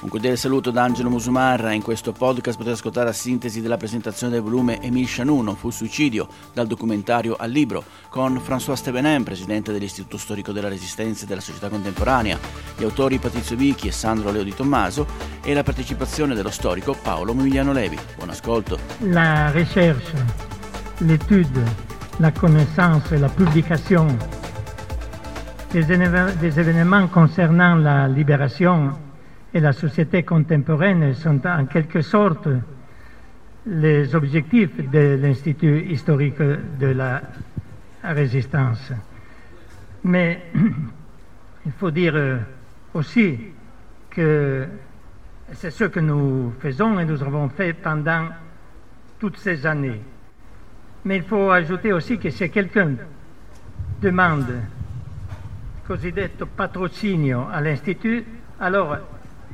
Un cordiale saluto da Angelo Musumarra. In questo podcast potete ascoltare la sintesi della presentazione del volume Emile Chanou, fu suicidio, dal documentario al libro, con François Stevenin, presidente dell'Istituto Storico della Resistenza e della Società Contemporanea, gli autori Patrizio Vichi e Sandro Leo di Tommaso e la partecipazione dello storico Paolo Emiliano Levi. Buon ascolto. La ricerca, l'étude, la connaissance et la publication des, des événements concernant la libération et la société contemporaine sont en quelque sorte les objectifs de l'Institut historique de la résistance. Mais il faut dire aussi que c'est ce que nous faisons et nous avons fait pendant toutes ces années. Mais il faut ajouter aussi que si quelqu'un demande cosiddetto patrocinio all'Institut, alors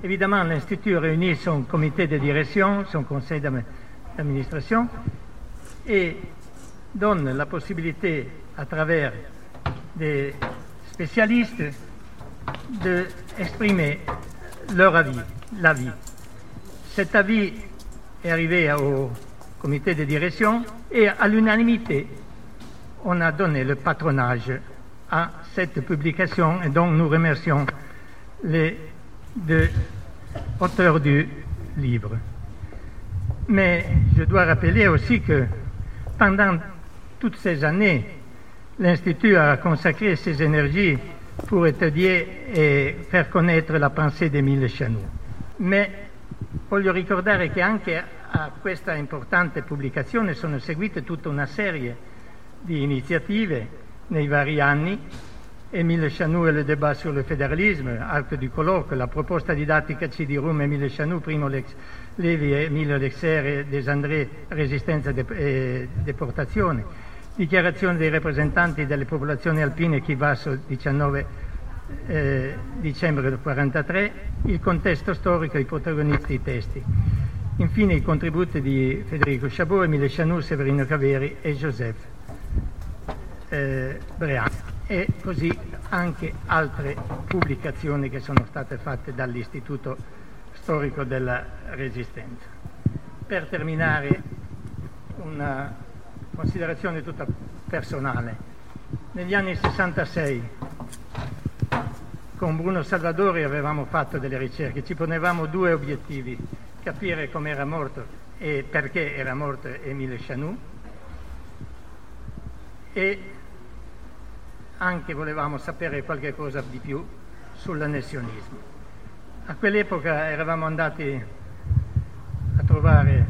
Évidemment, l'Institut réunit son comité de direction, son conseil d'administration, et donne la possibilité, à travers des spécialistes, d'exprimer leur avis, l'avis. Cet avis est arrivé au comité de direction et à l'unanimité, on a donné le patronage à cette publication et donc nous remercions les deux auteur du livre. Mais je dois rappeler aussi que pendant toutes ces années, l'Institut a consacré ses énergies pour étudier e faire connaître la pensée d'Emile Chanou. Mais voglio ricordare che anche a questa importante pubblicazione sono seguite tutta una serie di iniziative nei vari anni Émile Chanou et le débat sur le fédéralisme, acte du colloque, la proposta didattica CD-RUM Emile Chanou, Primo Lex, Levi, Emilio Lexer e De André, Resistenza e de, Deportazione, dichiarazione dei rappresentanti delle popolazioni alpine Chivasso 19 eh, dicembre del 1943, il contesto storico e i protagonisti i testi. Infine i contributi di Federico Chabot, Emile Chanou, Severino Caveri e Joseph eh, Brean e così anche altre pubblicazioni che sono state fatte dall'Istituto Storico della Resistenza. Per terminare una considerazione tutta personale. Negli anni 66 con Bruno Salvadori avevamo fatto delle ricerche, ci ponevamo due obiettivi, capire come era morto e perché era morto Emile Chanou e anche volevamo sapere qualche cosa di più sull'annessionismo. A quell'epoca eravamo andati a trovare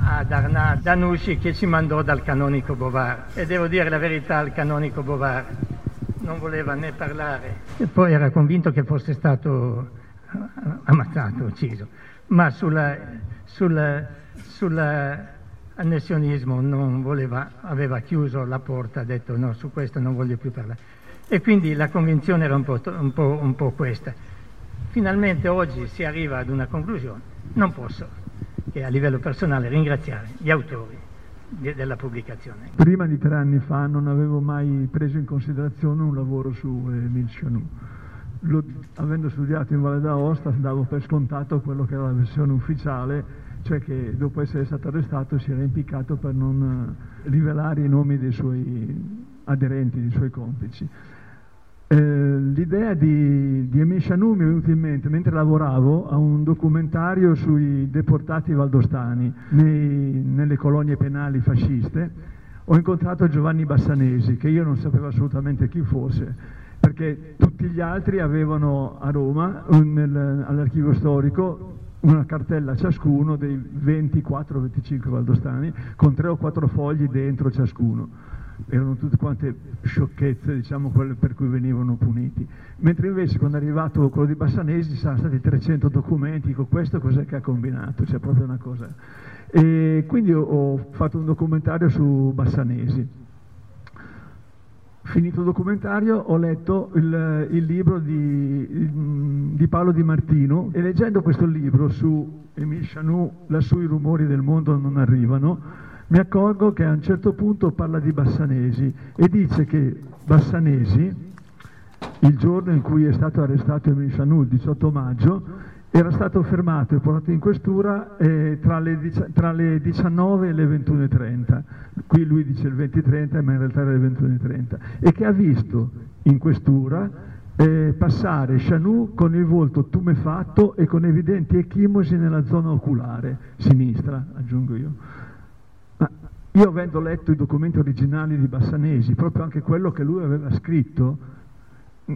ad Arnaud Danusci che ci mandò dal canonico Bovar. E devo dire la verità, il canonico Bovar non voleva né parlare. E poi era convinto che fosse stato ammazzato, ucciso, ma sulla, sulla, sulla annessionismo non voleva, aveva chiuso la porta, ha detto no, su questo non voglio più parlare. E quindi la convinzione era un po', un po', un po questa. Finalmente oggi si arriva ad una conclusione. Non posso che a livello personale ringraziare gli autori della pubblicazione. Prima di tre anni fa non avevo mai preso in considerazione un lavoro su Emile Chanou. Lo, avendo studiato in Valle d'Aosta davo per scontato quello che era la versione ufficiale cioè che dopo essere stato arrestato si era impiccato per non eh, rivelare i nomi dei suoi aderenti, dei suoi complici. Eh, l'idea di, di Emile Chanou mi è venuta in mente mentre lavoravo a un documentario sui deportati valdostani nei, nelle colonie penali fasciste. Ho incontrato Giovanni Bassanesi, che io non sapevo assolutamente chi fosse, perché tutti gli altri avevano a Roma, nel, all'archivio storico, una cartella ciascuno dei 24-25 valdostani con tre o quattro fogli dentro ciascuno. Erano tutte quante sciocchezze, diciamo, quelle per cui venivano puniti. Mentre invece quando è arrivato quello di Bassanesi ci sono stati 300 documenti, dico questo cos'è che ha combinato? C'è proprio una cosa. E quindi ho fatto un documentario su Bassanesi finito il documentario ho letto il, il libro di, di, Paolo Di Martino e leggendo questo libro su Emile Chanou, lassù i rumori del mondo non arrivano, mi accorgo che a un certo punto parla di Bassanesi e dice che Bassanesi, il giorno in cui è stato arrestato Emile Chanou, il 18 maggio, era stato fermato e portato in questura eh, tra, le, tra, le, 19 e le 21.30, qui lui dice il 20.30 ma in realtà era le 21.30, e che ha visto in questura eh, passare Chanou con il volto tumefatto e con evidenti ecchimosi nella zona oculare sinistra, aggiungo io. Ma io avendo letto i documenti originali di Bassanesi, proprio anche quello che lui aveva scritto,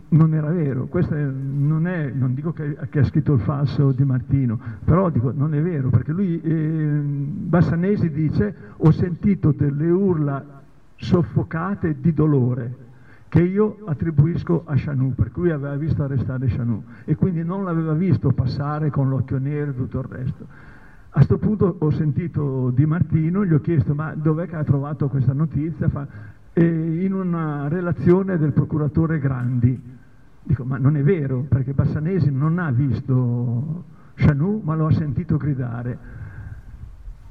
non era vero, questo non, è, non dico che, che, ha scritto il falso di Martino, però dico non è vero, perché lui, eh, Bassanesi dice ho sentito delle urla soffocate di dolore che io attribuisco a Chanou, per cui aveva visto arrestare Chanou e quindi non l'aveva visto passare con l'occhio nero e tutto il resto. A questo punto ho sentito Di Martino, gli ho chiesto ma dov'è che ha trovato questa notizia? Fa, eh, in una relazione del procuratore Grandi. Dico, ma non è vero, perché Bassanesi non ha visto Chanou, ma lo ha sentito gridare.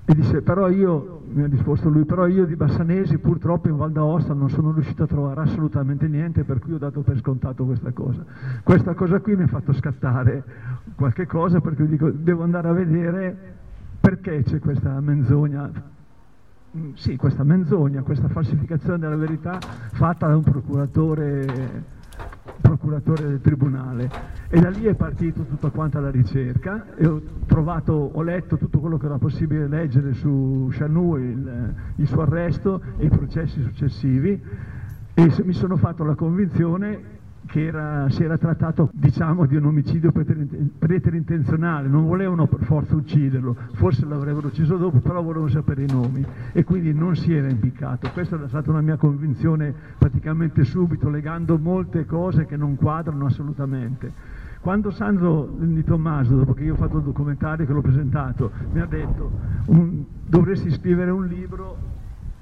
E disse, però io, mi ha risposto lui, però io di Bassanesi purtroppo in Val d'Aosta non sono riuscito a trovare assolutamente niente, per cui ho dato per scontato questa cosa. Questa cosa qui mi ha fatto scattare qualche cosa, perché dico, devo andare a vedere perché c'è questa menzogna Mm, sì, questa menzogna, questa falsificazione della verità fatta da un procuratore, procuratore del tribunale. E da lì è partita tutta quanta la ricerca e ho trovato, ho letto tutto quello che era possibile leggere su Chanou, il, il suo arresto e i processi successivi e mi sono fatto la convinzione che era, si era trattato diciamo, di un omicidio preterintenzionale, non volevano per forza ucciderlo, forse l'avrebbero ucciso dopo, però volevano sapere i nomi e quindi non si era impiccato. Questa è stata una mia convinzione praticamente subito, legando molte cose che non quadrano assolutamente. Quando Sandro Di Tommaso, dopo che io ho fatto il documentario che l'ho presentato, mi ha detto un, dovresti scrivere un libro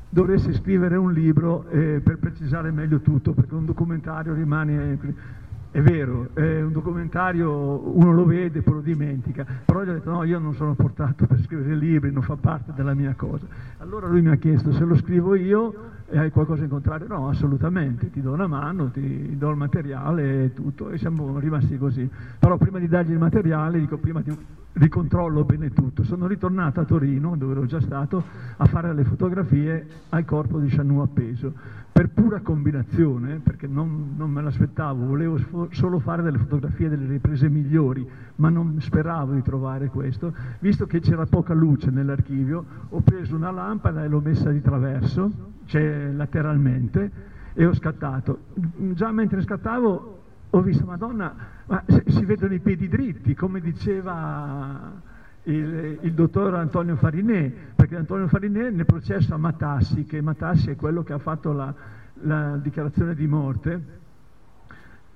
dovresti scrivere un libro eh, per precisare meglio tutto, perché un documentario rimane... È vero, è un documentario uno lo vede e poi lo dimentica, però gli ho detto no, io non sono portato per scrivere libri, non fa parte della mia cosa. Allora lui mi ha chiesto se lo scrivo io e hai qualcosa in contrario? No, assolutamente, ti do una mano, ti do il materiale e tutto e siamo rimasti così. Però prima di dargli il materiale, dico prima di ricontrollo bene tutto. Sono ritornato a Torino, dove ero già stato, a fare le fotografie al corpo di Chanou appeso, per pura combinazione, perché non, non me l'aspettavo, volevo solo fare delle fotografie delle riprese migliori, ma non speravo di trovare questo. Visto che c'era poca luce nell'archivio, ho preso una lampada e l'ho messa di traverso, cioè lateralmente, e ho scattato. Già mentre scattavo ho visto, Madonna, ma si vedono i piedi dritti, come diceva il, il dottor Antonio Farinè, perché Antonio Farinè nel processo a Matassi, che Matassi è quello che ha fatto la, la dichiarazione di morte,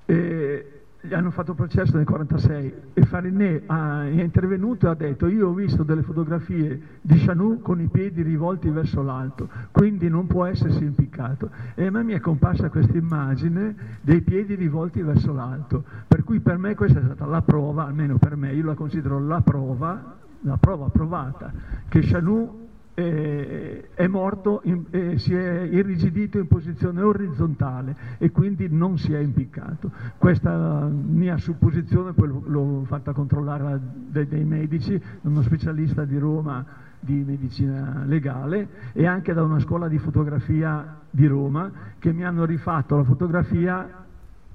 eh, gli hanno fatto processo nel 1946 e Farinè ha, è intervenuto e ha detto io ho visto delle fotografie di Chanou con i piedi rivolti verso l'alto, quindi non può essersi impiccato. E a me mi è comparsa questa immagine dei piedi rivolti verso l'alto, per cui per me questa è stata la prova, almeno per me, io la considero la prova, la prova provata, che Chanou eh, è morto, in, eh, si è irrigidito in posizione orizzontale e quindi non si è impiccato. Questa mia supposizione poi l'ho fatta controllare dai, dai medici, uno specialista di Roma di medicina legale e anche da una scuola di fotografia di Roma che mi hanno rifatto la fotografia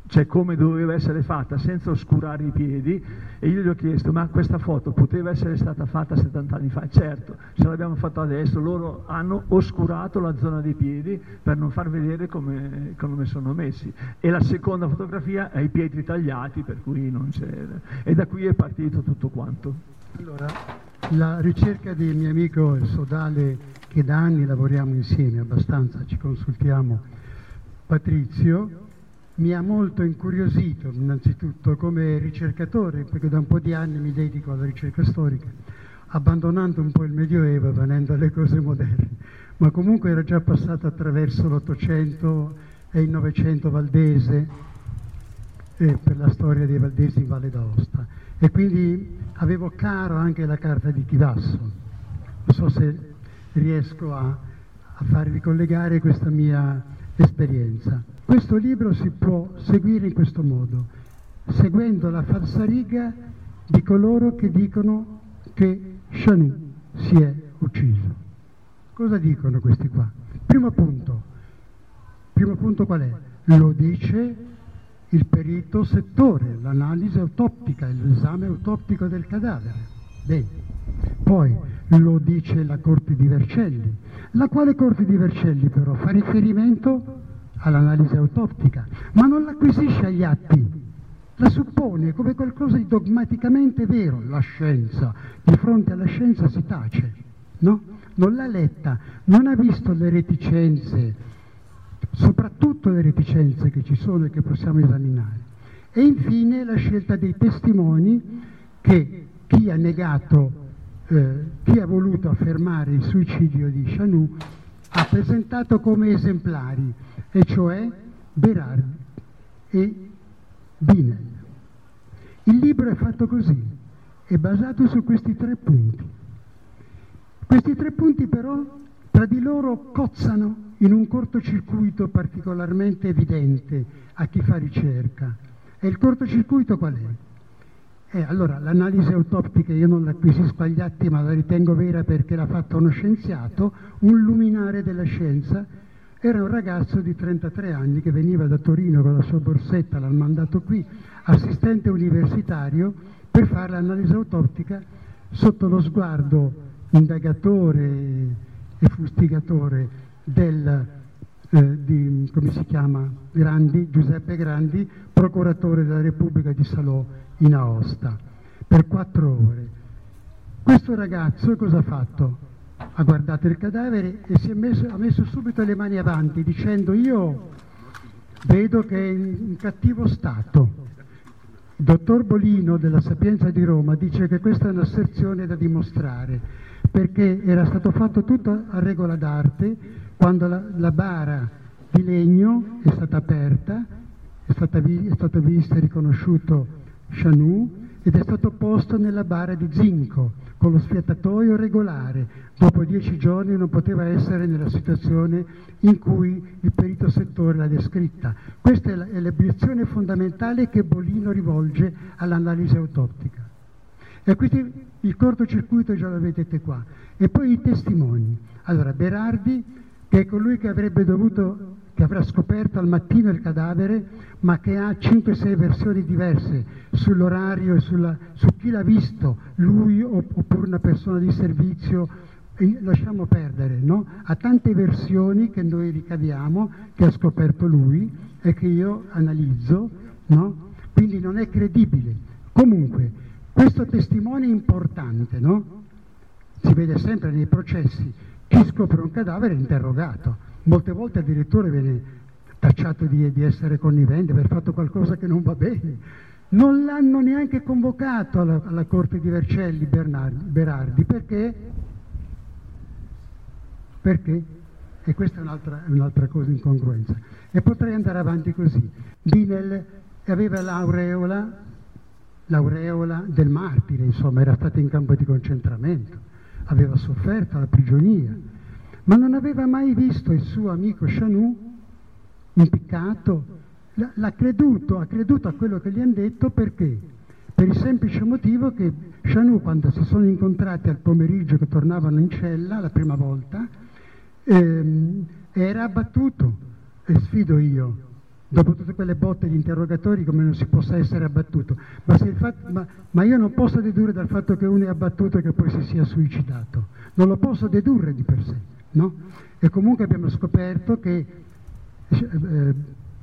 cioè come doveva essere fatta senza oscurare i piedi e io gli ho chiesto ma questa foto poteva essere stata fatta 70 anni fa? Certo, se l'abbiamo fatto adesso loro hanno oscurato la zona dei piedi per non far vedere come, come sono messi e la seconda fotografia ha i piedi tagliati per cui non c'è e da qui è partito tutto quanto. Allora, la ricerca del mio amico Sodale che da anni lavoriamo insieme abbastanza, ci consultiamo, Patrizio, mi ha molto incuriosito innanzitutto come ricercatore, perché da un po' di anni mi dedico alla ricerca storica, abbandonando un po' il Medioevo e venendo alle cose moderne, ma comunque era già passato attraverso l'Ottocento e il Novecento valdese eh, per la storia dei valdesi in Valle d'Aosta e quindi avevo caro anche la carta di Chivasso. Non so se riesco a, a farvi collegare questa mia esperienza. Questo libro si può seguire in questo modo, seguendo la falsariga di coloro che dicono che Chanou si è ucciso. Cosa dicono questi qua? Primo punto. Primo punto qual è? Lo dice il perito settore, l'analisi autoptica, l'esame autoptico del cadavere. Bene. Poi lo dice la Corte di Vercelli, la quale Corte di Vercelli però fa riferimento all'analisi autoptica, ma non l'acquisisce agli atti, la suppone come qualcosa di dogmaticamente vero, la scienza, di fronte alla scienza si tace, no? Non l'ha letta, non ha visto le reticenze, soprattutto le reticenze che ci sono e che possiamo esaminare. E infine la scelta dei testimoni che chi ha negato, eh, chi ha voluto affermare il suicidio di Chanou ha presentato come esemplari, e cioè Berardi e Binel. Il libro è fatto così, è basato su questi tre punti. Questi tre punti però tra di loro cozzano in un cortocircuito particolarmente evidente a chi fa ricerca. E il cortocircuito qual è? Eh, allora, l'analisi autoptica io non l'acquisisco agli atti, ma la ritengo vera perché l'ha fatta uno scienziato, un luminare della scienza. Era un ragazzo di 33 anni che veniva da Torino con la sua borsetta, l'ha mandato qui, assistente universitario, per fare l'analisi autoptica sotto lo sguardo indagatore e fustigatore del, eh, di, Grandi, Giuseppe Grandi, procuratore della Repubblica di Salò in Aosta, per quattro ore. Questo ragazzo cosa ha fatto? Ha guardato il cadavere e si è messo, ha messo subito le mani avanti dicendo io vedo che è in cattivo stato. Il dottor Bolino della Sapienza di Roma dice che questa è un'asserzione da dimostrare perché era stato fatto tutto a regola d'arte quando la, la bara di legno è stata aperta, è, stata è stato visto e riconosciuto Chanou ed è stato posto nella bara di zinco con lo sfiatatoio regolare. Dopo dieci giorni non poteva essere nella situazione in cui il perito settore l'ha descritta. Questa è l'obiezione fondamentale che Bolino rivolge all'analisi autoptica. E quindi il cortocircuito già lo vedete qua. E poi i testimoni. Allora, Berardi che è colui che avrebbe dovuto, che avrà scoperto al mattino il cadavere, ma che ha 5-6 versioni diverse sull'orario e sulla, su chi l'ha visto, lui oppure una persona di servizio, lasciamo perdere, no? Ha tante versioni che noi ricaviamo, che ha scoperto lui e che io analizzo, no? Quindi non è credibile. Comunque, questo testimone è importante, no? Si vede sempre nei processi chi scopre un cadavere è interrogato. Molte volte addirittura viene tacciato di, di essere connivente, aver fatto qualcosa che non va bene. Non l'hanno neanche convocato alla, alla corte di Vercelli Bernardi, Berardi perché? Perché? E questa è un'altra, un'altra cosa incongruenza. E potrei andare avanti così. Binel aveva l'aureola, l'aureola del martire, insomma, era stato in campo di concentramento aveva sofferto la prigionia, ma non aveva mai visto il suo amico Chanou impiccato. L'ha creduto, ha creduto a quello che gli hanno detto perché? Per il semplice motivo che Chanou, quando si sono incontrati al pomeriggio che tornavano in cella la prima volta, ehm, era abbattuto. E sfido io, dopo tutte quelle botte di interrogatori come non si possa essere abbattuto. Ma, fatto, ma, ma, io non posso dedurre dal fatto che uno è abbattuto che poi si sia suicidato. Non lo posso dedurre di per sé, no? E comunque abbiamo scoperto che eh,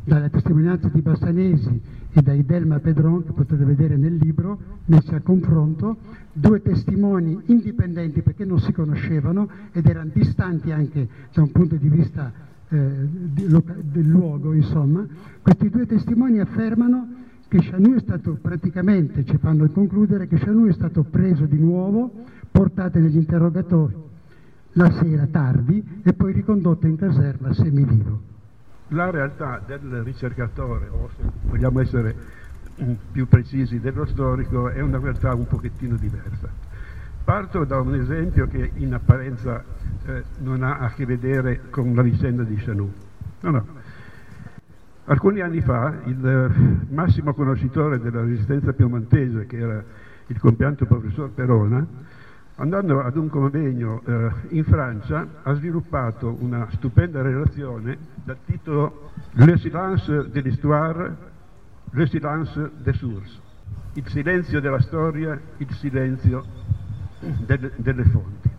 dalle testimonianze di Bassanesi e da Idelma Pedron, che potete vedere nel libro, messi a confronto, due testimoni indipendenti perché non si conoscevano ed erano distanti anche da un punto di vista eh, del luogo, insomma, questi due testimoni affermano che Chanou è stato praticamente, ci fanno concludere che Chanou è stato preso di nuovo, portato negli interrogatori la sera tardi e poi ricondotto in caserma semivivo. La realtà del ricercatore, o se vogliamo essere più precisi dello storico, è una realtà un pochettino diversa. Parto da un esempio che in apparenza eh, non ha a che vedere con la vicenda di Chanou. No, no. Alcuni anni fa il eh, massimo conoscitore della resistenza piemontese, che era il compianto professor Perona, andando ad un convegno eh, in Francia, ha sviluppato una stupenda relazione dal titolo Le silence de l'histoire, le silence des sources, il silenzio della storia, il silenzio delle, delle fonti.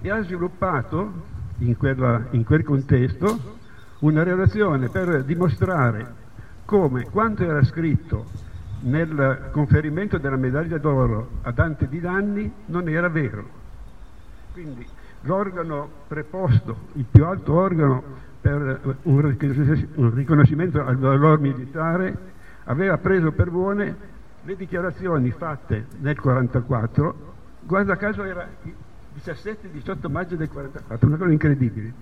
E ha sviluppato in, quella, in quel contesto una relazione per dimostrare come quanto era scritto nel conferimento della medaglia d'oro a Dante di Danni non era vero. Quindi l'organo preposto, il più alto organo per un riconoscimento al valore militare, aveva preso per buone le dichiarazioni fatte nel 1944, guarda caso era 17-18 maggio del 1944, una cosa incredibile.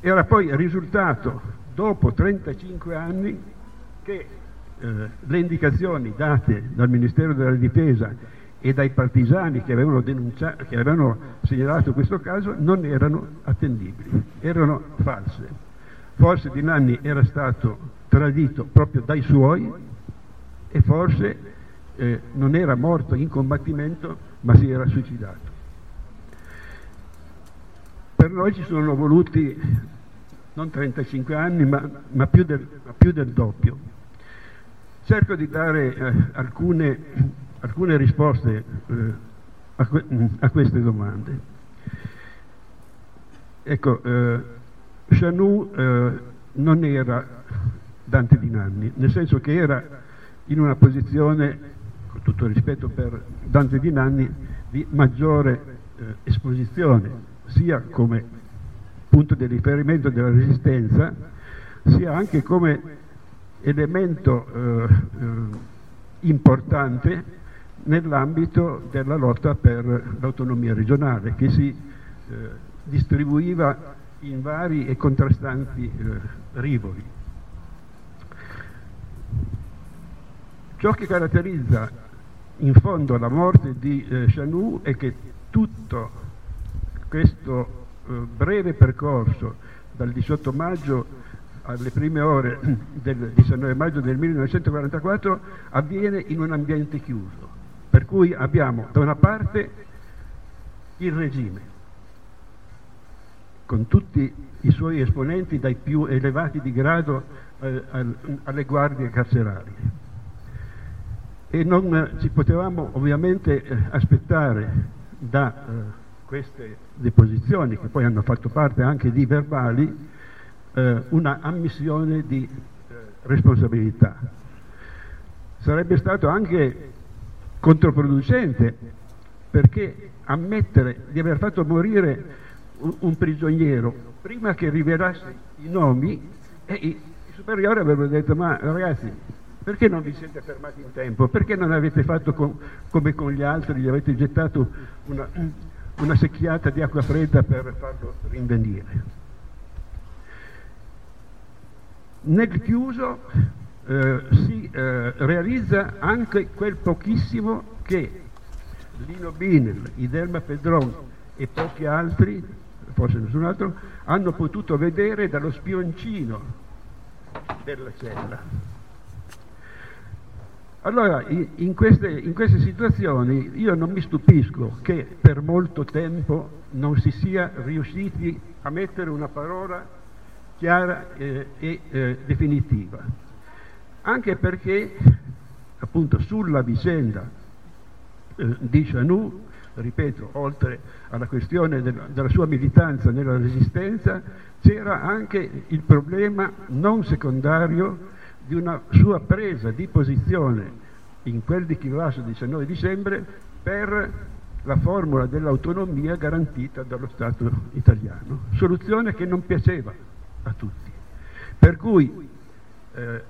Era poi risultato, dopo 35 anni, che eh, le indicazioni date dal Ministero della Difesa e dai partigiani che avevano, che avevano segnalato questo caso non erano attendibili, erano false. Forse Di Nanni era stato tradito proprio dai suoi e forse eh, non era morto in combattimento ma si era suicidato. Per noi ci sono voluti non 35 anni, ma, ma, più, del, ma più, del, doppio. Cerco di dare eh, alcune, alcune, risposte eh, a, que, a, queste domande. Ecco, eh, Chanou eh, non era Dante di Nanni, nel senso che era in una posizione con tutto rispetto per Dante di Nanni, di maggiore eh, esposizione, sia come punto di riferimento della resistenza, sia anche come elemento eh, eh, importante nell'ambito della lotta per l'autonomia regionale che si eh, distribuiva in vari e contrastanti eh, rivoli. Ciò che caratterizza in fondo la morte di eh, Chanou è che tutto questo eh, breve percorso dal 18 maggio alle prime ore del 19 maggio del 1944 avviene in un ambiente chiuso, per cui abbiamo da una parte il regime, con tutti i suoi esponenti dai più elevati di grado eh, alle guardie carcerarie e non ci potevamo ovviamente eh, aspettare da eh, queste deposizioni, che poi hanno fatto parte anche di verbali, eh, una ammissione di eh, responsabilità. Sarebbe stato anche controproducente perché ammettere di aver fatto morire un, un prigioniero prima che rivelasse i nomi, e i, superiori avrebbero detto ma ragazzi perché non vi siete fermati in tempo? Perché non avete fatto con, come con gli altri, gli avete gettato una, una secchiata di acqua fredda per farlo rinvenire? Nel chiuso eh, si eh, realizza anche quel pochissimo che Lino Binel, Idelma Pedron e pochi altri, forse nessun altro, hanno potuto vedere dallo spioncino della cella. Allora, in queste, in queste, situazioni io non mi stupisco che per molto tempo non si sia riusciti a mettere una parola chiara eh, e eh, definitiva, anche perché appunto sulla vicenda eh, di Chanou, ripeto, oltre alla questione della, della sua militanza nella resistenza, c'era anche il problema non secondario di una sua presa di posizione in quel di Chivasso 19 dicembre per la formula dell'autonomia garantita dallo Stato italiano, soluzione che non piaceva a tutti. Per cui eh,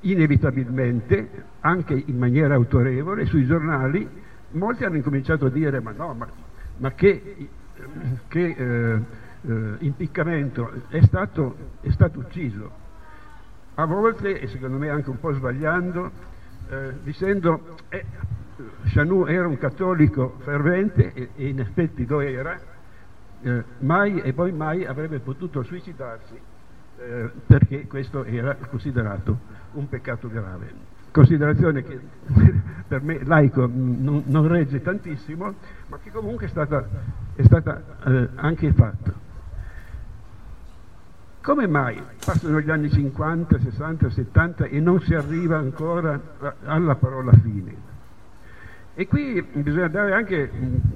inevitabilmente, anche in maniera autorevole, sui giornali, molti hanno incominciato a dire ma no, ma, ma che, che eh, eh, impiccamento, è stato, è stato ucciso a volte, e secondo me anche un po' sbagliando, eh, dicendo eh, Chanou era un cattolico fervente e, e in effetti lo era, eh, mai e poi mai avrebbe potuto suicidarsi eh, perché questo era considerato un peccato grave. considerazione che per me laico non, non regge tantissimo, ma che comunque è stata, è stata eh, anche fatta. Come mai passano gli anni 50, 60, 70 e non si arriva ancora alla parola fine? E qui bisogna dare anche,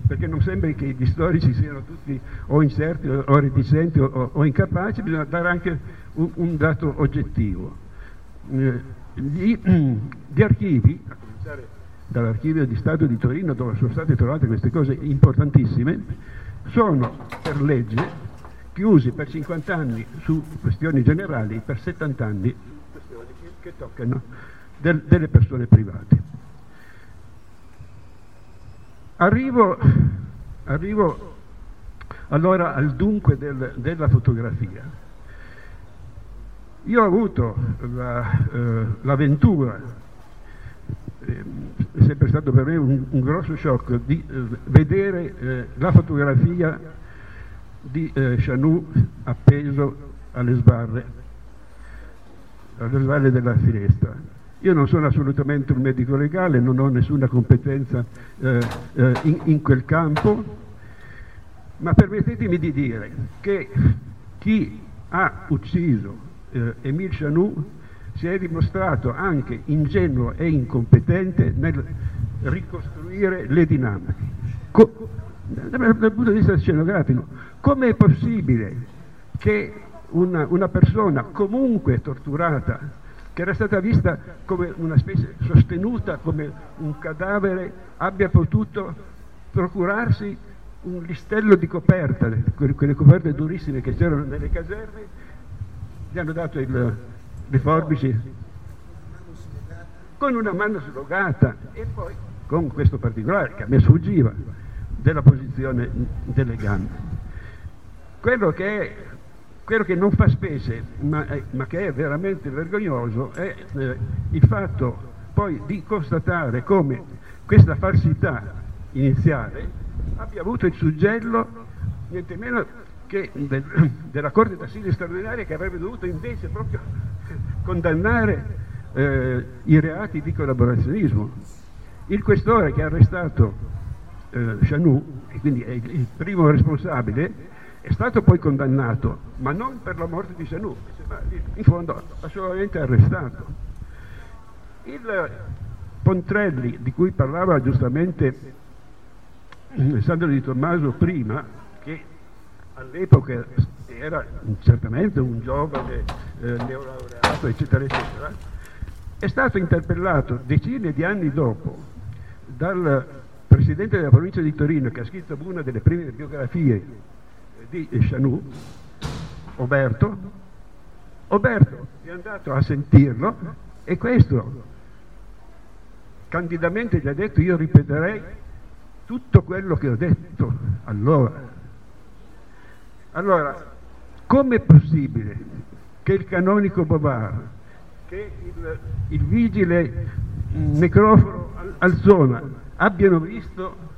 perché non sembri che gli storici siano tutti o incerti o reticenti o, o incapaci, bisogna dare anche un, un dato oggettivo. Eh, gli, gli archivi, a cominciare dall'archivio di Stato di Torino dove sono state trovate queste cose importantissime, sono per legge chiusi per 50 anni su questioni generali, per 70 anni questioni che, che toccano del, delle persone private. Arrivo, arrivo allora al dunque del, della fotografia. Io ho avuto la, eh, l'avventura, eh, è sempre stato per me un, un grosso shock, di eh, vedere eh, la fotografia di eh, Chanou appeso alle sbarre, alle sbarre della finestra. Io non sono assolutamente un medico legale, non ho nessuna competenza eh, eh, in, in, quel campo, ma permettetemi di dire che chi ha ucciso eh, Emile Chanou si è dimostrato anche ingenuo e incompetente nel ricostruire le dinamiche. Co- dal punto di vista scenografico, come è possibile che una, una persona comunque torturata, che era stata vista come una specie sostenuta come un cadavere, abbia potuto procurarsi un listello di coperta, quelle coperte durissime che c'erano nelle caserme, gli hanno dato il, le forbici con una mano slogata e poi con questo particolare che a me sfuggiva della posizione delle gambe. Quello che, è, quello che non fa specie, ma, ma, che è veramente vergognoso, è eh, il fatto poi di constatare come questa falsità iniziale abbia avuto il suggello niente meno che del, della Corte d'Assise straordinaria che avrebbe dovuto invece proprio condannare eh, i reati di collaborazionismo. Il questore che ha arrestato eh, Chanou, e quindi è il, primo responsabile, è stato poi condannato, ma non per la morte di Chanou, in fondo ha solamente arrestato. Il Pontrelli, di cui parlava giustamente Sandro Di Tommaso prima, che all'epoca era certamente un giovane eh, neolaureato, eccetera, eccetera, è stato interpellato decine di anni dopo dal presidente della provincia di Torino, che ha scritto una delle prime biografie di Chanou, Oberto, Oberto è andato a sentirlo e questo candidamente gli ha detto io ripeterei tutto quello che ho detto allora. Allora, com'è possibile che il canonico Bovar, che il, il vigile necroforo Alzona abbiano visto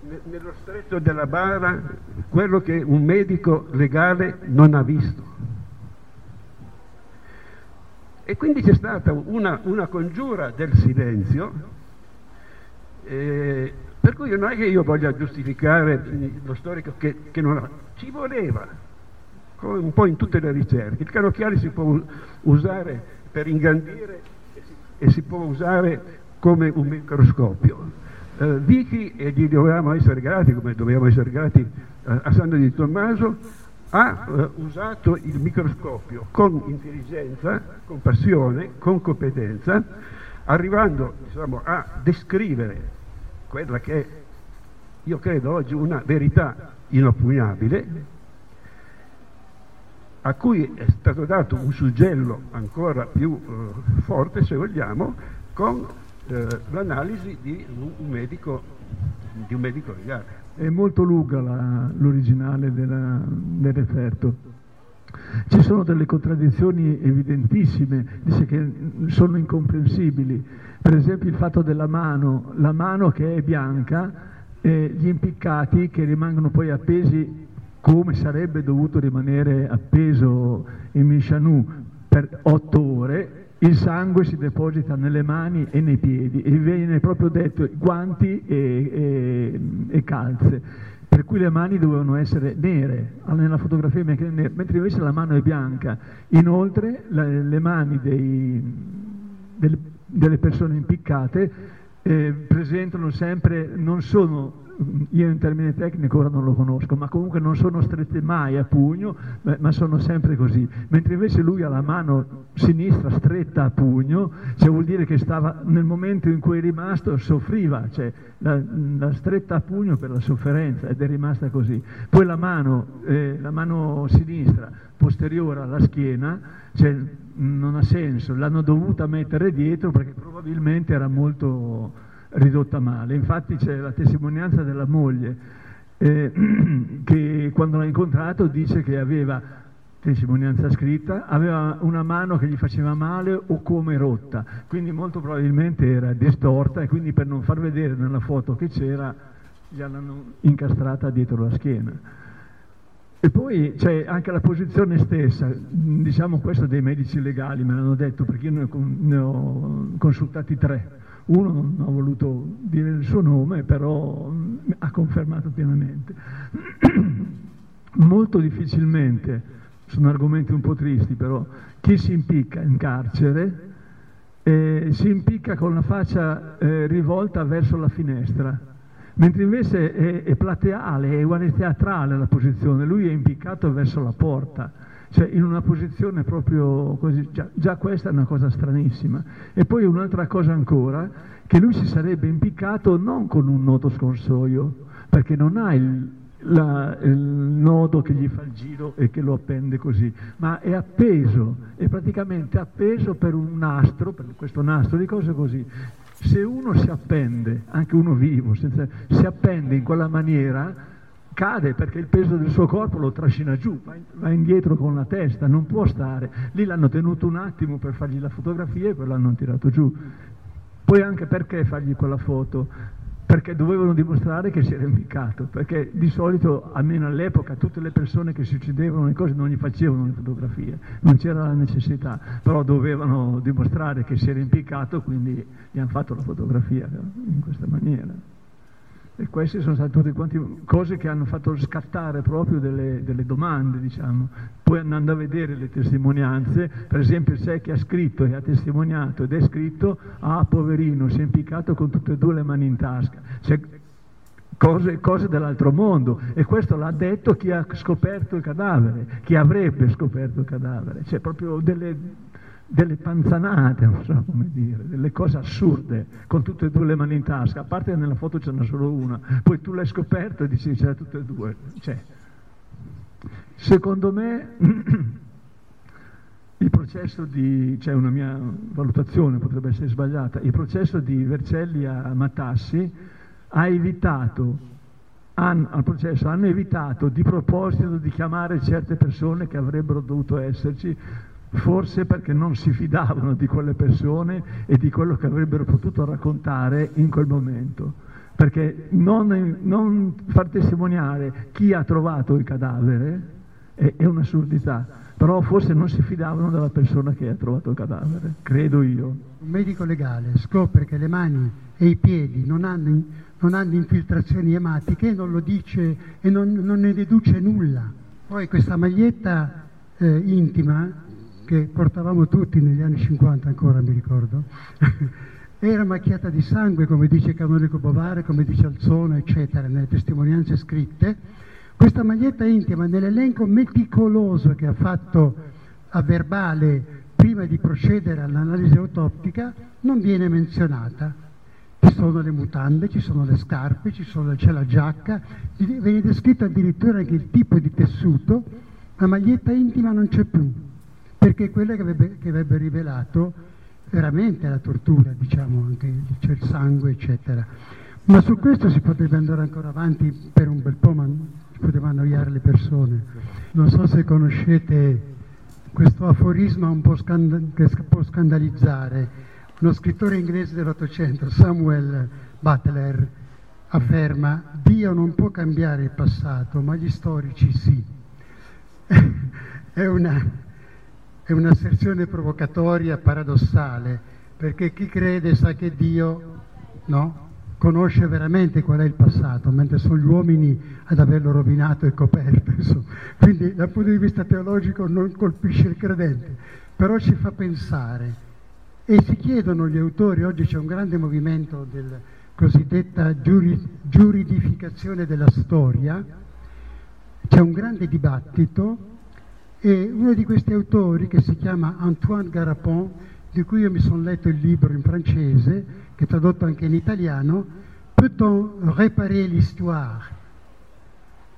nello stretto della bara quello che un medico legale non ha visto. E quindi c'è stata una, una congiura del silenzio, eh, per cui non è che io voglia giustificare lo storico che, che non ha, ci voleva, come un po' in tutte le ricerche. Il canocchiale si può usare per ingrandire e si, e si può usare come un microscopio. Eh, Vicky, e gli dovevamo essere grati, come dobbiamo essere grati eh, a Sandro di Tommaso, ha eh, usato il microscopio con intelligenza, con passione, con competenza, arrivando diciamo, a descrivere quella che è, io credo oggi, una verità inoppugnabile, a cui è stato dato un suggello ancora più eh, forte, se vogliamo, con eh, l'analisi di un, medico, di un medico legale. È molto lunga la, l'originale della, del referto. Ci sono delle contraddizioni evidentissime, dice che sono incomprensibili. Per esempio il fatto della mano, la mano che è bianca, e gli impiccati che rimangono poi appesi come sarebbe dovuto rimanere appeso in Mishanou per otto ore, il sangue si deposita nelle mani e nei piedi e viene proprio detto guanti e, e, e calze per cui le mani dovevano essere nere, nella fotografia mentre invece la mano è bianca. Inoltre le, le mani dei, delle, delle, persone impiccate eh, presentano sempre, non sono io in termine tecnico ora non lo conosco, ma comunque non sono strette mai a pugno, ma sono sempre così. Mentre invece lui ha la mano sinistra stretta a pugno, cioè vuol dire che stava nel momento in cui è rimasto soffriva, cioè la, la stretta a pugno per la sofferenza ed è rimasta così. Poi la mano, eh, la mano sinistra posteriore alla schiena, cioè, non ha senso, l'hanno dovuta mettere dietro perché probabilmente era molto ridotta male. Infatti c'è la testimonianza della moglie eh, che quando l'ha incontrato dice che aveva, testimonianza scritta, aveva una mano che gli faceva male o come rotta, quindi molto probabilmente era distorta e quindi per non far vedere nella foto che c'era gliel'hanno incastrata dietro la schiena. E poi c'è anche la posizione stessa, diciamo questo dei medici legali, me l'hanno detto perché io ne ho consultati tre uno non ha voluto dire il suo nome, però mm, ha confermato pienamente. Molto difficilmente, sono argomenti un po' tristi, però chi si impicca in carcere eh, si impicca con la faccia eh, rivolta verso la finestra, mentre invece è, è plateale, è teatrale la posizione, lui è impiccato verso la porta cioè in una posizione proprio così, già, già, questa è una cosa stranissima. E poi un'altra cosa ancora, che lui si sarebbe impiccato non con un nodo scorsoio, perché non ha il, la, il nodo che gli fa il giro e che lo appende così, ma è appeso, è praticamente appeso per un nastro, per questo nastro di cose così. Se uno si appende, anche uno vivo, senza, si appende in quella maniera, cade perché il peso del suo corpo lo trascina giù, va indietro con la testa, non può stare. Lì l'hanno tenuto un attimo per fargli la fotografia e poi l'hanno tirato giù. Poi anche perché fargli quella foto? Perché dovevano dimostrare che si era impiccato, perché di solito, almeno all'epoca, tutte le persone che si uccidevano le cose non gli facevano le fotografie, non c'era la necessità, però dovevano dimostrare che si era impiccato, quindi gli hanno fatto la fotografia in questa maniera. E queste sono state tutte quante cose che hanno fatto scattare proprio delle, delle, domande, diciamo. Poi andando a vedere le testimonianze, per esempio c'è chi ha scritto e ha testimoniato ed è scritto, ah poverino, si è impiccato con tutte e due le mani in tasca. Cioè, cose, cose dell'altro mondo. E questo l'ha detto chi ha scoperto il cadavere, chi avrebbe scoperto il cadavere. Cioè proprio delle delle panzanate, non so come dire, delle cose assurde, con tutte e due le mani in tasca, a parte che nella foto ce n'è solo una, poi tu l'hai scoperto e dici c'è tutte e due. Cioè, secondo me il processo di, c'è cioè una mia valutazione, potrebbe essere sbagliata, il processo di Vercelli a Matassi ha evitato, al processo hanno evitato di proposito di chiamare certe persone che avrebbero dovuto esserci forse perché non si fidavano di quelle persone e di quello che avrebbero potuto raccontare in quel momento. Perché non, non far testimoniare chi ha trovato il cadavere è, è un'assurdità, però forse non si fidavano della persona che ha trovato il cadavere, credo io. Un medico legale scopre che le mani e i piedi non hanno, non hanno infiltrazioni ematiche, non lo dice e non, non ne deduce nulla. Poi questa maglietta eh, intima che portavamo tutti negli anni 50 ancora, mi ricordo, era macchiata di sangue, come dice Canonico Bovare, come dice Alzone, eccetera, nelle testimonianze scritte. Questa maglietta intima, nell'elenco meticoloso che ha fatto a verbale prima di procedere all'analisi autoptica, non viene menzionata. Ci sono le mutande, ci sono le scarpe, sono, c'è la giacca, viene descritto addirittura anche il tipo di tessuto, la maglietta intima non c'è più perché è quella che avrebbe, che avrebbe rivelato veramente la tortura, diciamo, anche c'è il sangue, eccetera. Ma su questo si potrebbe andare ancora avanti per un bel po', ma si poteva annoiare le persone. Non so se conoscete questo aforisma un po scand- che può scandalizzare. Uno scrittore inglese dell'Ottocento, Samuel Butler, afferma Dio non può cambiare il passato, ma gli storici sì. è una, è un'asserzione provocatoria, paradossale, perché chi crede sa che Dio no, conosce veramente qual è il passato, mentre sono gli uomini ad averlo rovinato e coperto. Insomma. Quindi dal punto di vista teologico non colpisce il credente, però ci fa pensare. E si chiedono gli autori, oggi c'è un grande movimento della cosiddetta giuri, giuridificazione della storia, c'è un grande dibattito e uno di questi autori, che si chiama Antoine Garapon, di cui io mi sono letto il libro in francese, che è tradotto anche in italiano, Peut-on réparer l'histoire?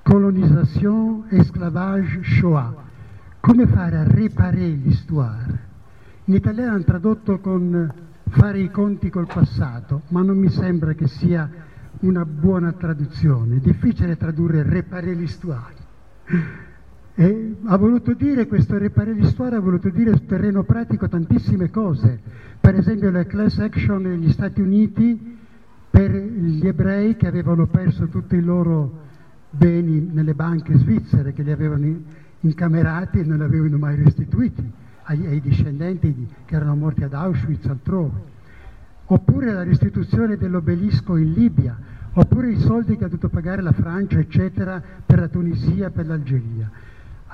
Colonisation, esclavage, Shoah. Come fare a riparare l'histoire? In italiano hanno tradotto con fare i conti col passato, ma non mi sembra che sia una buona traduzione. È difficile tradurre réparer l'histoire. E ha voluto dire, questo reparare l'histoire ha voluto dire sul terreno pratico tantissime cose. Per esempio la class action negli Stati Uniti per gli ebrei che avevano perso tutti i loro beni nelle banche svizzere, che li avevano incamerati e non li avevano mai restituiti ai, ai discendenti di, che erano morti ad Auschwitz altrove. Oppure la restituzione dell'obelisco in Libia, oppure i soldi che ha dovuto pagare la Francia, eccetera, per la Tunisia, per l'Algeria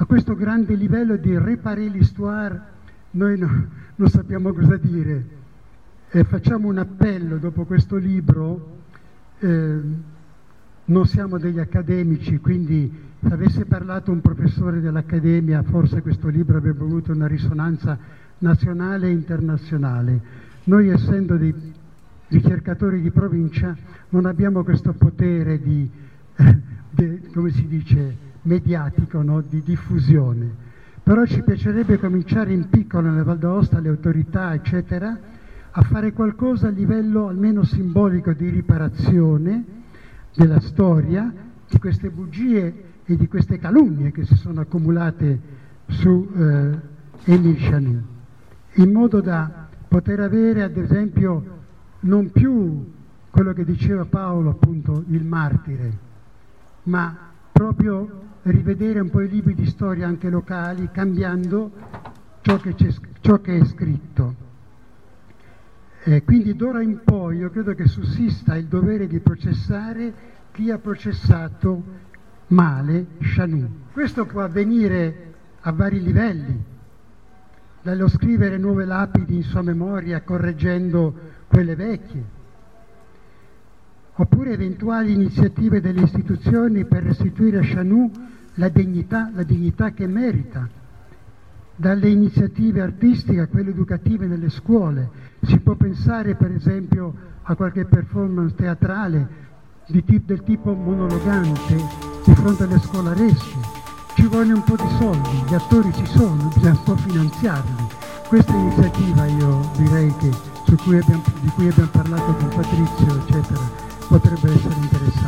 a questo grande livello di réparer l'histoire noi no, non sappiamo cosa dire. Eh, facciamo un appello dopo questo libro, eh, non siamo degli accademici, quindi se avesse parlato un professore dell'Accademia forse questo libro avrebbe avuto una risonanza nazionale e internazionale. Noi essendo dei ricercatori di provincia non abbiamo questo potere di, eh, de, come si dice, mediatico, no? di diffusione. Però ci piacerebbe cominciare in piccolo nella Val d'Aosta, le autorità, eccetera, a fare qualcosa a livello almeno simbolico di riparazione della storia, di queste bugie e di queste calunnie che si sono accumulate su eh, Emil Chanou, in modo da poter avere, ad esempio, non più quello che diceva Paolo, appunto, il martire, ma proprio rivedere un po' i libri di storia anche locali, cambiando ciò che, ciò che è scritto. Eh, quindi d'ora in poi io credo che sussista il dovere di processare chi ha processato male Chanou. Questo può avvenire a vari livelli, dallo scrivere nuove lapidi in sua memoria correggendo quelle vecchie, oppure eventuali iniziative delle istituzioni per restituire a Chanou la dignità, la dignità che merita, dalle iniziative artistiche a quelle educative nelle scuole. Si può pensare per esempio a qualche performance teatrale tip, del tipo monologante di fronte alle scolaresche. Ci vuole un po' di soldi, gli attori ci sono, bisogna un po' finanziarli. Questa iniziativa io direi che, cui abbiamo, di cui abbiamo parlato con Patrizio, eccetera, potrebbe essere interessante.